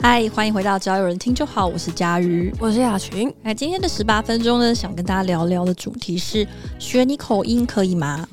嗨，欢迎回到只要有人听就好，我是佳瑜，我是雅群。那今天的十八分钟呢，想跟大家聊聊的主题是学你口音可以吗？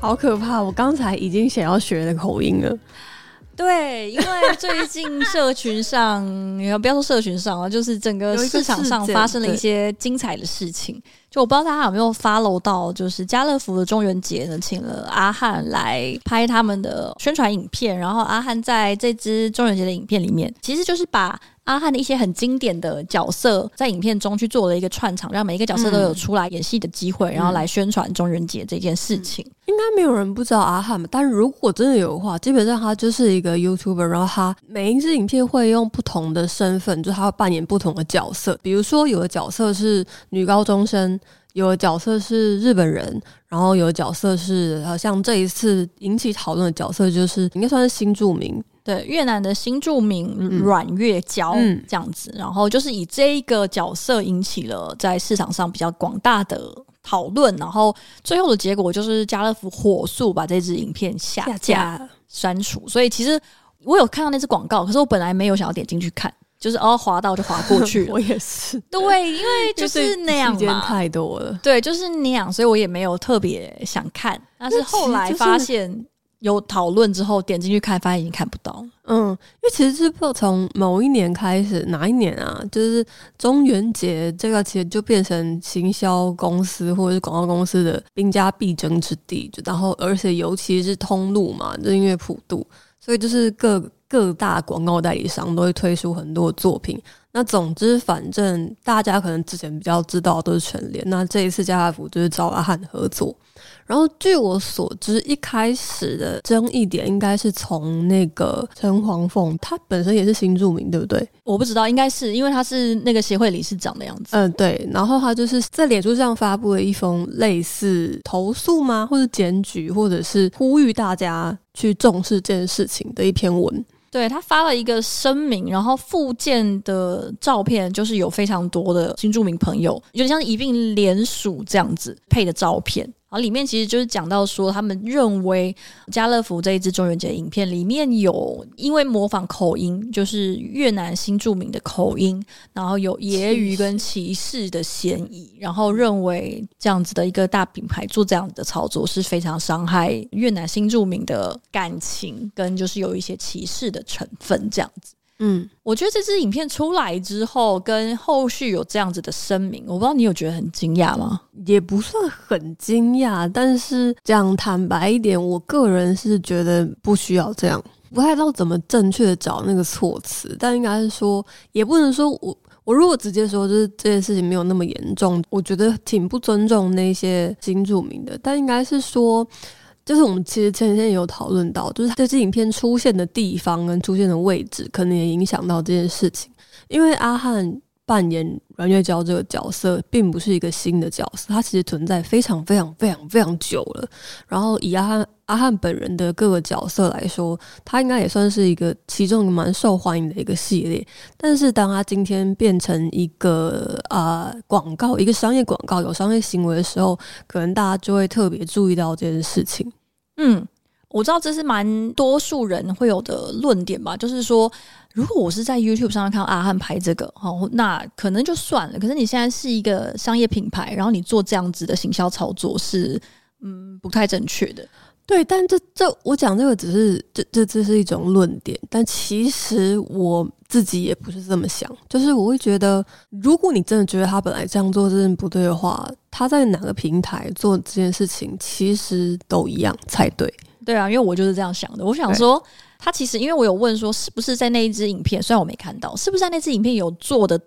好可怕！我刚才已经想要学的口音了。对，因为最近社群上，你要不要说社群上啊，就是整个市场上发生了一些精彩的事情。就我不知道大家有没有 follow 到，就是家乐福的中元节呢，请了阿汉来拍他们的宣传影片。然后阿汉在这支中元节的影片里面，其实就是把。阿汉的一些很经典的角色，在影片中去做了一个串场，让每一个角色都有出来演戏的机会，嗯、然后来宣传中元节这件事情。应该没有人不知道阿汉吧？但如果真的有的话，基本上他就是一个 YouTuber，然后他每一支影片会用不同的身份，就他会扮演不同的角色。比如说，有的角色是女高中生，有的角色是日本人，然后有的角色是好像这一次引起讨论的角色，就是应该算是新住民。对，越南的新著名阮月娇这样子，嗯、然后就是以这一个角色引起了在市场上比较广大的讨论，然后最后的结果就是家乐福火速把这支影片下架删除。所以其实我有看到那支广告，可是我本来没有想要点进去看，就是哦滑到就滑过去。我也是，对，因为就是那样嘛，太多了，对，就是那样，所以我也没有特别想看。但是后来发现。有讨论之后点进去看，发已经看不到。嗯，因为其实是不从某一年开始，哪一年啊？就是中元节这个其实就变成行销公司或者是广告公司的兵家必争之地。然后，而且尤其是通路嘛，就因为普渡，所以就是各各大广告代理商都会推出很多作品。那总之，反正大家可能之前比较知道都是全联。那这一次家乐福就是找阿汉合作。然后据我所知，一开始的争议点应该是从那个陈黄凤，他本身也是新住民，对不对？我不知道，应该是因为他是那个协会理事长的样子。嗯，对。然后他就是在脸书上发布了一封类似投诉吗，或者检举，或者是呼吁大家去重视这件事情的一篇文。对，他发了一个声明，然后附件的照片就是有非常多的新住民朋友，有点像一并联署这样子配的照片。然后里面其实就是讲到说，他们认为家乐福这一支中元节影片里面有因为模仿口音，就是越南新著名的口音，然后有揶揄跟歧视的嫌疑，然后认为这样子的一个大品牌做这样子的操作是非常伤害越南新著名的感情，跟就是有一些歧视的成分这样子。嗯，我觉得这支影片出来之后，跟后续有这样子的声明，我不知道你有觉得很惊讶吗？也不算很惊讶，但是讲坦白一点，我个人是觉得不需要这样，不太知道怎么正确的找那个措辞，但应该是说，也不能说我我如果直接说就是这件事情没有那么严重，我觉得挺不尊重那些新住民的，但应该是说。就是我们其实前几天也有讨论到，就是这支影片出现的地方跟出现的位置，可能也影响到这件事情。因为阿汉扮演阮月娇这个角色，并不是一个新的角色，它其实存在非常非常非常非常久了。然后以阿汉阿汉本人的各个角色来说，他应该也算是一个其中一个蛮受欢迎的一个系列。但是当他今天变成一个啊广告，一个商业广告有商业行为的时候，可能大家就会特别注意到这件事情。嗯，我知道这是蛮多数人会有的论点吧，就是说，如果我是在 YouTube 上看到阿汉拍这个，哦，那可能就算了。可是你现在是一个商业品牌，然后你做这样子的行销操作是，嗯，不太正确的。对，但这这我讲这个只是这这这是一种论点，但其实我自己也不是这么想，就是我会觉得，如果你真的觉得他本来这样做真的不对的话，他在哪个平台做这件事情，其实都一样才对。对啊，因为我就是这样想的。我想说，他其实因为我有问说，是不是在那一支影片，虽然我没看到，是不是在那支影片有做的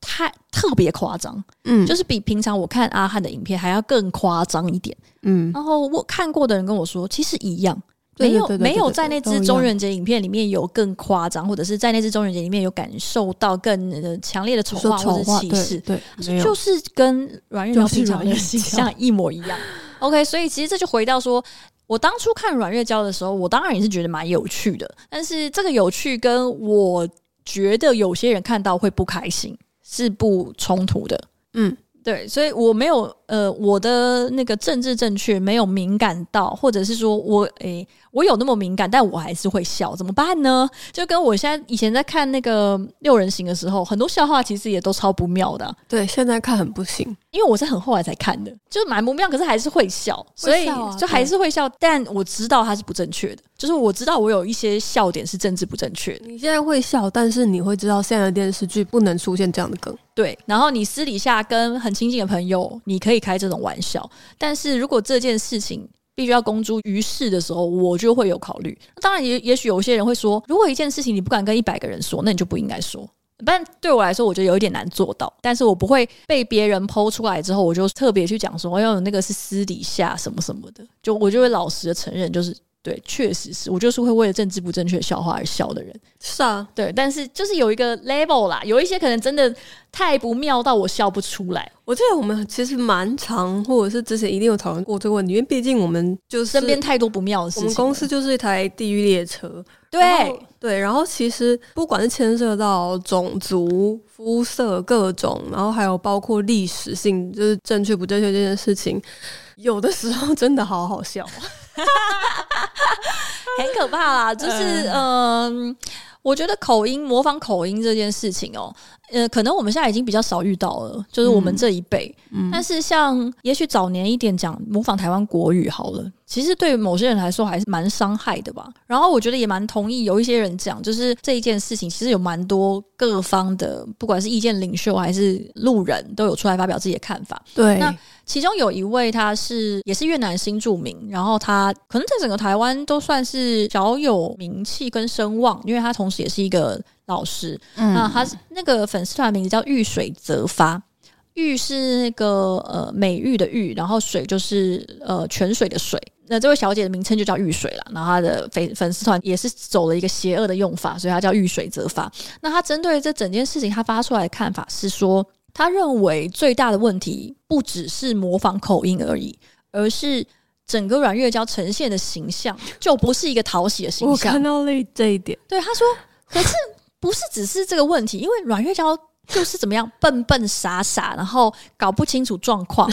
太特别夸张？嗯，就是比平常我看阿汉的影片还要更夸张一点。嗯，然后我看过的人跟我说，其实一样，没有没有在那支中元节影片里面有更夸张，或者是在那支中元节里面有感受到更强烈的丑化或者歧视，对，就是跟阮月娇平常的形象一模一样。OK，所以其实这就回到说，我当初看阮月娇的时候，我当然也是觉得蛮有趣的，但是这个有趣跟我觉得有些人看到会不开心是不冲突的。嗯，对，所以我没有。呃，我的那个政治正确没有敏感到，或者是说我诶、欸，我有那么敏感，但我还是会笑，怎么办呢？就跟我现在以前在看那个六人行的时候，很多笑话其实也都超不妙的、啊。对，现在看很不行，因为我是很后来才看的，就蛮不妙，可是还是会笑，所以就还是会笑，但我知道它是不正确的，就是我知道我有一些笑点是政治不正确的。你现在会笑，但是你会知道现在的电视剧不能出现这样的梗。对，然后你私底下跟很亲近的朋友，你可以开这种玩笑，但是如果这件事情必须要公诸于世的时候，我就会有考虑。当然也，也许有些人会说，如果一件事情你不敢跟一百个人说，那你就不应该说。但对我来说，我觉得有一点难做到。但是我不会被别人抛出来之后，我就特别去讲说，因为那个是私底下什么什么的，就我就会老实的承认，就是。对，确实是我就是会为了政治不正确笑话而笑的人。是啊，对，但是就是有一个 level 啦，有一些可能真的太不妙到我笑不出来。我记得我们其实蛮长，或者是之前一定有讨论过这个问题，因为毕竟我们就是身边太多不妙的事情。我们公司就是一台地狱列车。对对，然后其实不管是牵涉到种族、肤色各种，然后还有包括历史性，就是正确不正确这件事情，有的时候真的好好笑。很可怕啦，就是嗯、呃，我觉得口音模仿口音这件事情哦、喔，呃，可能我们现在已经比较少遇到了，就是我们这一辈。嗯，但是像也许早年一点讲模仿台湾国语好了。其实对某些人来说还是蛮伤害的吧。然后我觉得也蛮同意，有一些人讲，就是这一件事情其实有蛮多各方的，不管是意见领袖还是路人，都有出来发表自己的看法。对，那其中有一位他是也是越南新住民，然后他可能在整个台湾都算是小有名气跟声望，因为他同时也是一个老师。嗯，那他那个粉丝团名字叫遇水则发。玉是那个呃美玉的玉，然后水就是呃泉水的水。那这位小姐的名称就叫玉水了。然后她的粉粉丝团也是走了一个邪恶的用法，所以她叫遇水则发。那她针对这整件事情，她发出来的看法是说，她认为最大的问题不只是模仿口音而已，而是整个阮月娇呈现的形象就不是一个讨喜的形象。我看到了这一点。对，她说，可是不是只是这个问题，因为阮月娇。就是怎么样笨笨傻傻，然后搞不清楚状况。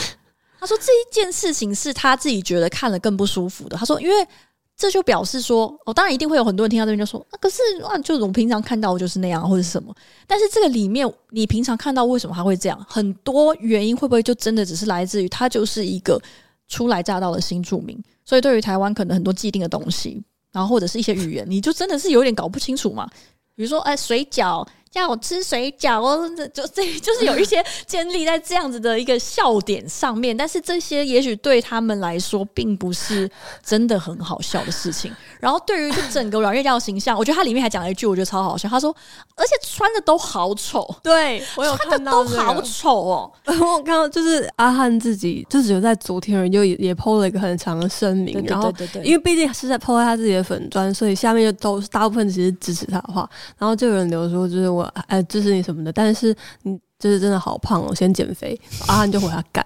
他说这一件事情是他自己觉得看了更不舒服的。他说，因为这就表示说，哦，当然一定会有很多人听到这边就说，啊，可是啊，就我平常看到就是那样，或者是什么。但是这个里面，你平常看到为什么他会这样？很多原因会不会就真的只是来自于他就是一个初来乍到的新住民，所以对于台湾可能很多既定的东西，然后或者是一些语言，你就真的是有点搞不清楚嘛。比如说，哎，水饺。叫我吃水饺哦，这就这就是有一些建立在这样子的一个笑点上面，但是这些也许对他们来说并不是真的很好笑的事情。然后对于这整个阮月娇形象，我觉得他里面还讲了一句，我觉得超好笑。他说：“而且穿的都好丑。”对，我有看到、都好丑哦。我看到，就是阿汉自己就只有在昨天而已，就也也 po 了一个很长的声明。然后，对对对，因为毕竟是在 po 在他自己的粉砖，所以下面就都是大部分其实支持他的话。然后就有人留说，就是我。呃，支持你什么的，但是你就是真的好胖哦，先减肥。阿汉就回他干，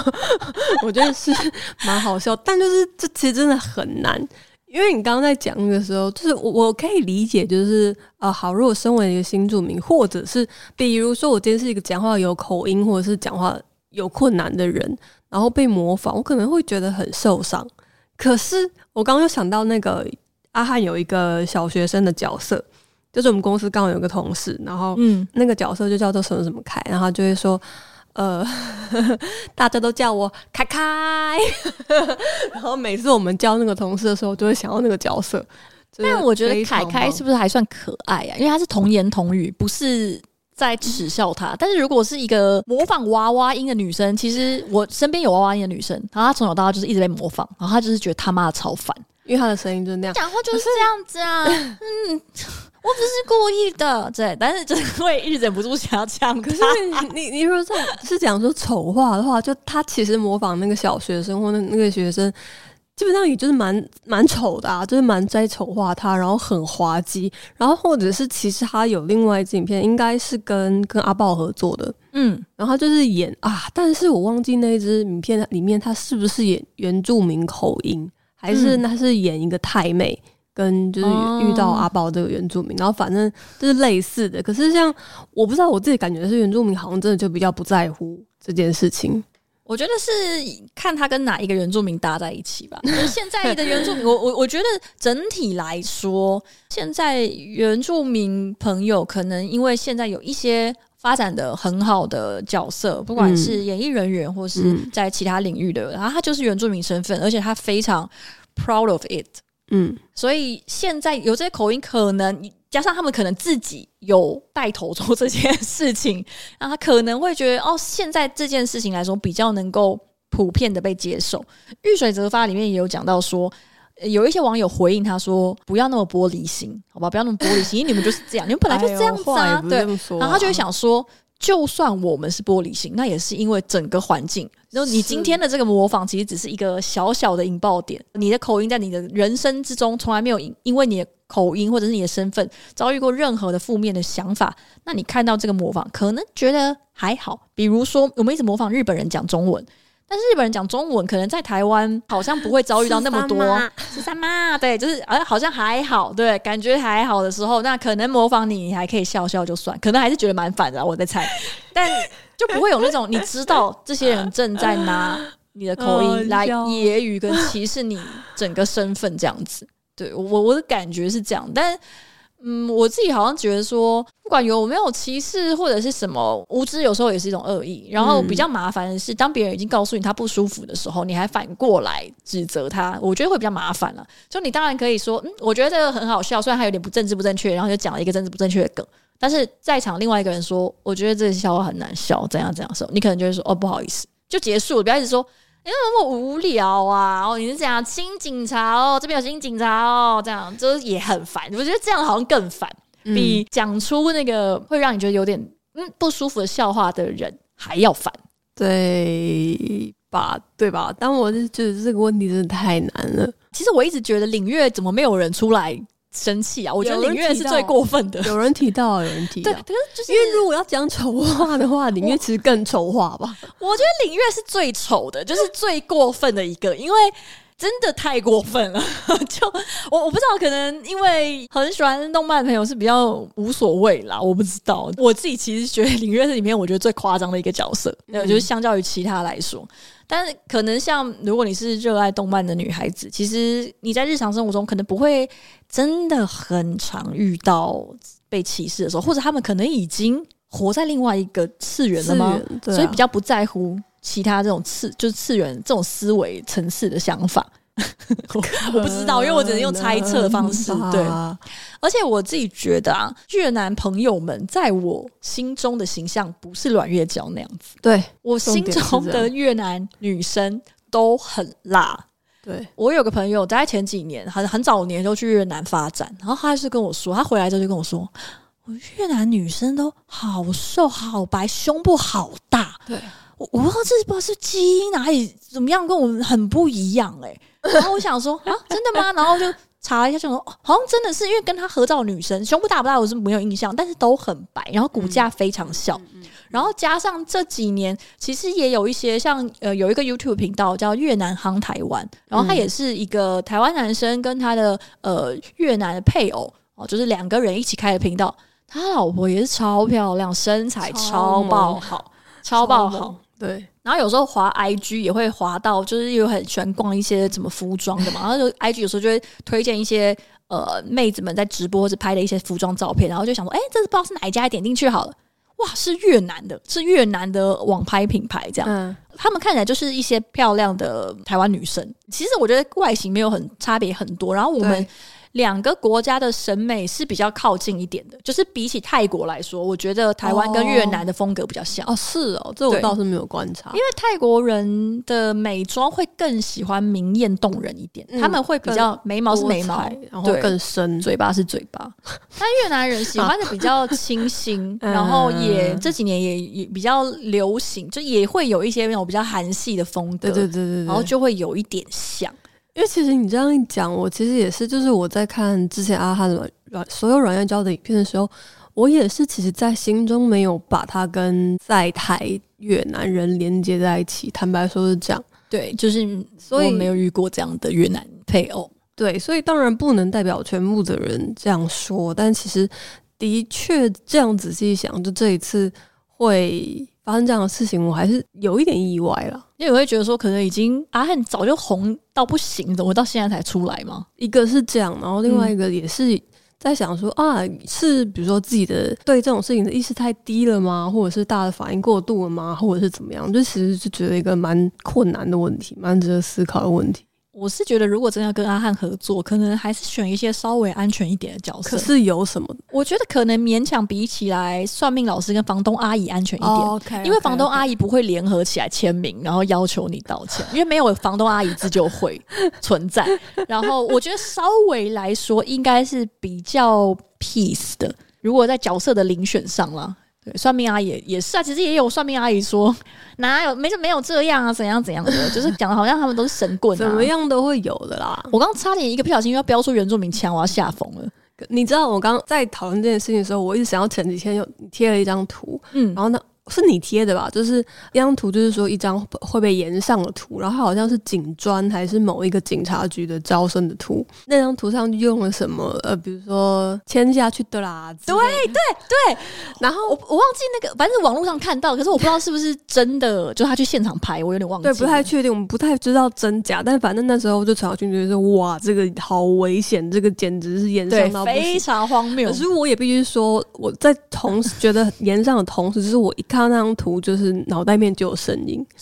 我觉得是 蛮好笑，但就是这其实真的很难，因为你刚刚在讲的时候，就是我我可以理解，就是、呃，好，如果身为一个新住民，或者是比如说我今天是一个讲话有口音或者是讲话有困难的人，然后被模仿，我可能会觉得很受伤。可是我刚刚又想到那个阿汉有一个小学生的角色。就是我们公司刚好有个同事，然后嗯，那个角色就叫做什么什么凯，然后就会说，呃，呵 呵大家都叫我凯凯，然后每次我们叫那个同事的时候，就会想到那个角色。但我觉得凯凯是不是还算可爱啊？因为他是童言童语，不是在耻笑他。但是如果是一个模仿娃娃音的女生，其实我身边有娃娃音的女生，然后她从小到大就是一直被模仿，然后她就是觉得他妈的超烦，因为她的声音就是那样，讲话就是这样子啊，嗯。我不是故意的，对，但是就是会一直忍不住想要讲。可是你你你说这是讲说丑话的话，就他其实模仿那个小学生或那那个学生，基本上也就是蛮蛮丑的啊，就是蛮在丑化他，然后很滑稽，然后或者是其实他有另外一支影片，应该是跟跟阿豹合作的，嗯，然后他就是演啊，但是我忘记那一支影片里面他是不是演原住民口音，还是那是演一个太妹。跟就是遇到阿宝这个原住民，然后反正就是类似的。可是像我不知道我自己感觉是原住民，好像真的就比较不在乎这件事情。我觉得是看他跟哪一个原住民搭在一起吧。就是现在的原住民，我我我觉得整体来说，现在原住民朋友可能因为现在有一些发展的很好的角色，不管是演艺人员或是在其他领域的，然后他就是原住民身份，而且他非常 proud of it。嗯，所以现在有这些口音，可能加上他们可能自己有带头做这件事情，那他可能会觉得哦，现在这件事情来说比较能够普遍的被接受。遇水则发里面也有讲到说，有一些网友回应他说，不要那么玻璃心，好吧，不要那么玻璃心，因为你们就是这样，你们本来就这样子啊，对。然后他就会想说。就算我们是玻璃心，那也是因为整个环境。然后你今天的这个模仿，其实只是一个小小的引爆点。你的口音在你的人生之中从来没有因因为你的口音或者是你的身份遭遇过任何的负面的想法。那你看到这个模仿，可能觉得还好。比如说，我们一直模仿日本人讲中文。但是日本人讲中文，可能在台湾好像不会遭遇到那么多。十三妈，对，就是啊，好像还好，对，感觉还好的时候，那可能模仿你，你还可以笑笑就算，可能还是觉得蛮烦的，我在猜。但就不会有那种你知道这些人正在拿 你的口音来揶揄跟歧视你整个身份这样子。对，我我的感觉是这样，但。嗯，我自己好像觉得说，不管有没有歧视或者是什么无知，有时候也是一种恶意。然后比较麻烦的是，当别人已经告诉你他不舒服的时候，你还反过来指责他，我觉得会比较麻烦了。就你当然可以说，嗯，我觉得这个很好笑，虽然他有点不政治不正确，然后就讲了一个政治不正确的梗。但是在场另外一个人说，我觉得这个笑话很难笑，怎样怎样的时候，你可能就会说，哦，不好意思，就结束了，不要一直说。因为那么无聊啊！哦，你是讲新警察哦，这边有新警察哦，这样就是也很烦。我觉得这样好像更烦，嗯、比讲出那个会让你觉得有点嗯不舒服的笑话的人还要烦，对吧？对吧？但我就觉得这个问题真的太难了。其实我一直觉得领月怎么没有人出来？生气啊！我觉得林月是最过分的。有人提到，有人提到，对，可是就是因为如果要讲丑话的话，林月其实更丑化吧？我觉得林月是最丑的，就是最过分的一个，因为真的太过分了。就我我不知道，可能因为很喜欢动漫的朋友是比较无所谓啦，我不知道。我自己其实觉得领月是里面我觉得最夸张的一个角色，嗯、就是相较于其他来说。但是可能像如果你是热爱动漫的女孩子，其实你在日常生活中可能不会真的很常遇到被歧视的时候，或者他们可能已经活在另外一个次元了吗？啊、所以比较不在乎其他这种次就是次元这种思维层次的想法。我不知道，因为我只能用猜测的方式。对，而且我自己觉得啊，越南朋友们在我心中的形象不是阮月娇那样子。对，我心中的越南女生都很辣。对，我有个朋友，在前几年很很早年就去越南发展，然后他还是跟我说，他回来之后就跟我说，我越南女生都好瘦、好白，胸部好大。对，我我不知道这是不知道是基因哪里怎么样，跟我们很不一样哎、欸。然后我想说啊，真的吗？然后就查了一下，就说好像真的是因为跟他合照的女生胸部大不大，我是没有印象，但是都很白，然后骨架非常小，嗯、然后加上这几年其实也有一些像呃有一个 YouTube 频道叫越南夯台湾，然后他也是一个台湾男生跟他的呃越南的配偶哦，就是两个人一起开的频道，他老婆也是超漂亮，身材超爆好，超爆好，对。然后有时候滑 IG 也会滑到，就是又很喜欢逛一些什么服装的嘛。然后就 IG 有时候就会推荐一些呃妹子们在直播或者拍的一些服装照片，然后就想说，哎，这是不知道是哪一家，点进去好了，哇，是越南的，是越南的网拍品牌这样。嗯，他们看起来就是一些漂亮的台湾女生，其实我觉得外形没有很差别很多。然后我们。两个国家的审美是比较靠近一点的，就是比起泰国来说，我觉得台湾跟越南的风格比较像。哦，哦，是哦，这我倒是没有观察。因为泰国人的美妆会更喜欢明艳动人一点，嗯、他们会比较眉毛是眉毛，然后更深，嘴巴是嘴巴。但越南人喜欢的比较清新，然后也这几年也也比较流行，就也会有一些那种比较韩系的风格，对对对对，对，然后就会有一点像。因为其实你这样一讲，我其实也是，就是我在看之前阿哈的软所有软月娇的影片的时候，我也是其实，在心中没有把他跟在台越南人连接在一起。坦白说是这样，对，就是所以没有遇过这样的越南配偶。对，所以当然不能代表全部的人这样说，但其实的确这样仔细想，就这一次会。发生这样的事情，我还是有一点意外了。因为我会觉得说，可能已经阿汉早就红到不行，怎么到现在才出来嘛？一个是这样，然后另外一个也是在想说、嗯、啊，是比如说自己的对这种事情的意识太低了吗？或者是大的反应过度了吗？或者是怎么样？就其实是觉得一个蛮困难的问题，蛮值得思考的问题。我是觉得，如果真的要跟阿汉合作，可能还是选一些稍微安全一点的角色。可是有什么？我觉得可能勉强比起来，算命老师跟房东阿姨安全一点。Oh, okay, okay, okay. 因为房东阿姨不会联合起来签名，然后要求你道歉，因为没有房东阿姨自救会 存在。然后我觉得稍微来说，应该是比较 peace 的。如果在角色的遴选上啦。对，算命阿姨也是啊，其实也有算命阿姨说 哪有没没有这样啊，怎样怎样的，就是讲的好像他们都是神棍，啊，怎么样都会有的啦。我刚差点一个不小心要标出原住民腔，我要吓疯了。你知道我刚在讨论这件事情的时候，我一直想要前几天有贴了一张图，嗯，然后呢。是你贴的吧？就是一张图，就是说一张会被延上的图，然后它好像是警专还是某一个警察局的招生的图。那张图上用了什么？呃，比如说签下去的啦。对对对。然后我我忘记那个，反正网络上看到，可是我不知道是不是真的，就他去现场拍，我有点忘记。对，不太确定，我们不太知道真假。但反正那时候就陈晓军，觉得说哇，这个好危险，这个简直是延上到非常荒谬。可是我也必须说，我在同时觉得延上的同时，就是我一看。看到那张图，就是脑袋面就有声音，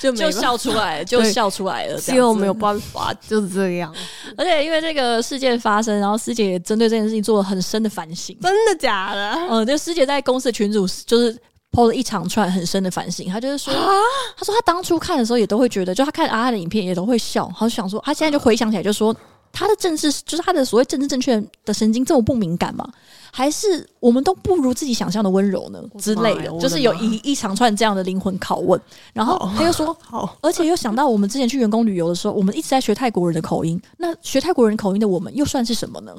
就就笑出来，就笑出来了。因为我没有办法，就是这样。而且因为这个事件发生，然后师姐也针对这件事情做了很深的反省。真的假的？嗯，就师姐在公司的群组就是 PO 了一长串很深的反省。她就是说，啊、她说她当初看的时候也都会觉得，就她看阿翰的影片也都会笑。她就想说，她现在就回想起来，就说她的政治就是她的所谓政治正确的神经这么不敏感吗？还是我们都不如自己想象的温柔呢之类的，就是有一一长串这样的灵魂拷问。然后他又说，好，而且又想到我们之前去员工旅游的时候，我们一直在学泰国人的口音。那学泰国人口音的我们又算是什么呢？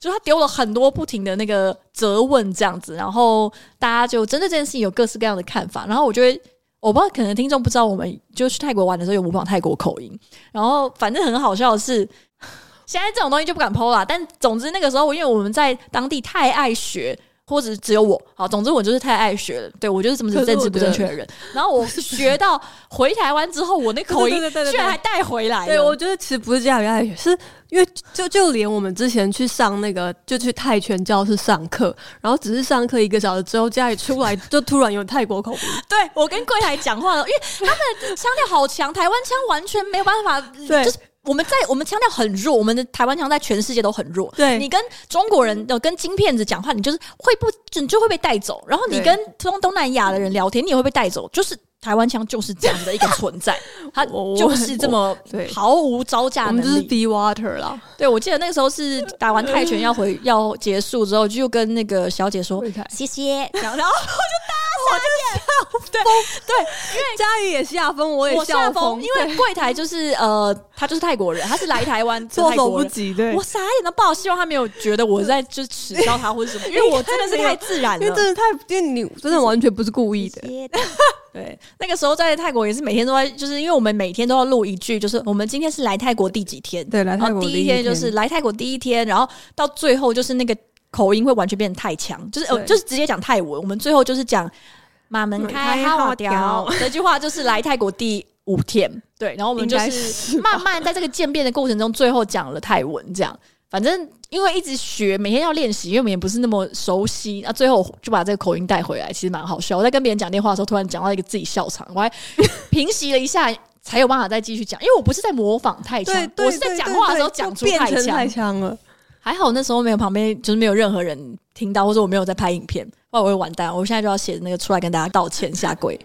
就他丢了很多不停的那个责问这样子，然后大家就针对这件事情有各式各样的看法。然后我觉得，我不知道可能听众不知道，我们就去泰国玩的时候有模仿泰国口音。然后反正很好笑的是。现在这种东西就不敢 po 了，但总之那个时候，因为我们在当地太爱学，或者只有我，好，总之我就是太爱学了。对，我就是这么政治不正确的人。然后我学到回台湾之后，我那口音居然还带回来。对，我觉得其实不是这样爱学，是因为就就连我们之前去上那个，就去泰拳教室上课，然后只是上课一个小时之后，家里出来就突然有泰国口音。对，我跟柜台讲话了，因为他们的腔调好强，台湾腔完全没有办法，就是。我们在我们腔调很弱，我们的台湾腔在全世界都很弱。对，你跟中国人、跟金片子讲话，你就是会不，你就会被带走。然后你跟东东南亚的人聊天，你也会被带走。就是台湾腔就是这样的一个存在，它就是这么毫无招架能力。我们就是 be water 啦。对，我记得那个时候是打完泰拳要回 要结束之后，就跟那个小姐说谢谢，然后我就打。我就下风，对对，因为佳宇也下风，我也下风，因为柜台就是呃，他就是泰国人，他是来台湾措手不及，对，我傻眼了，不好，希望他没有觉得我在就耻笑他或者什么，因为我真的是太自然了，因为真的太，因为你真的完全不是故意的。对，那个时候在泰国也是每天都在，就是因为我们每天都要录一句，就是我们今天是来泰国第几天，对，来泰国第一天。就是来泰国第一天，然后到最后就是那个口音会完全变得太强，就是呃，就是直接讲泰文，我们最后就是讲。马门开好屌，这句话就是来泰国第五天，对，然后我们就是慢慢在这个渐变的过程中，最后讲了泰文，这样，反正因为一直学，每天要练习，因为我们也不是那么熟悉，那最后就把这个口音带回来，其实蛮好笑。我在跟别人讲电话的时候，突然讲到一个自己笑场，我还平息了一下，才有办法再继续讲，因为我不是在模仿泰腔，我是在讲话的时候讲出太强了。还好那时候没有旁边，就是没有任何人听到，或者我没有在拍影片，不然我会完蛋。我现在就要写那个出来跟大家道歉下跪。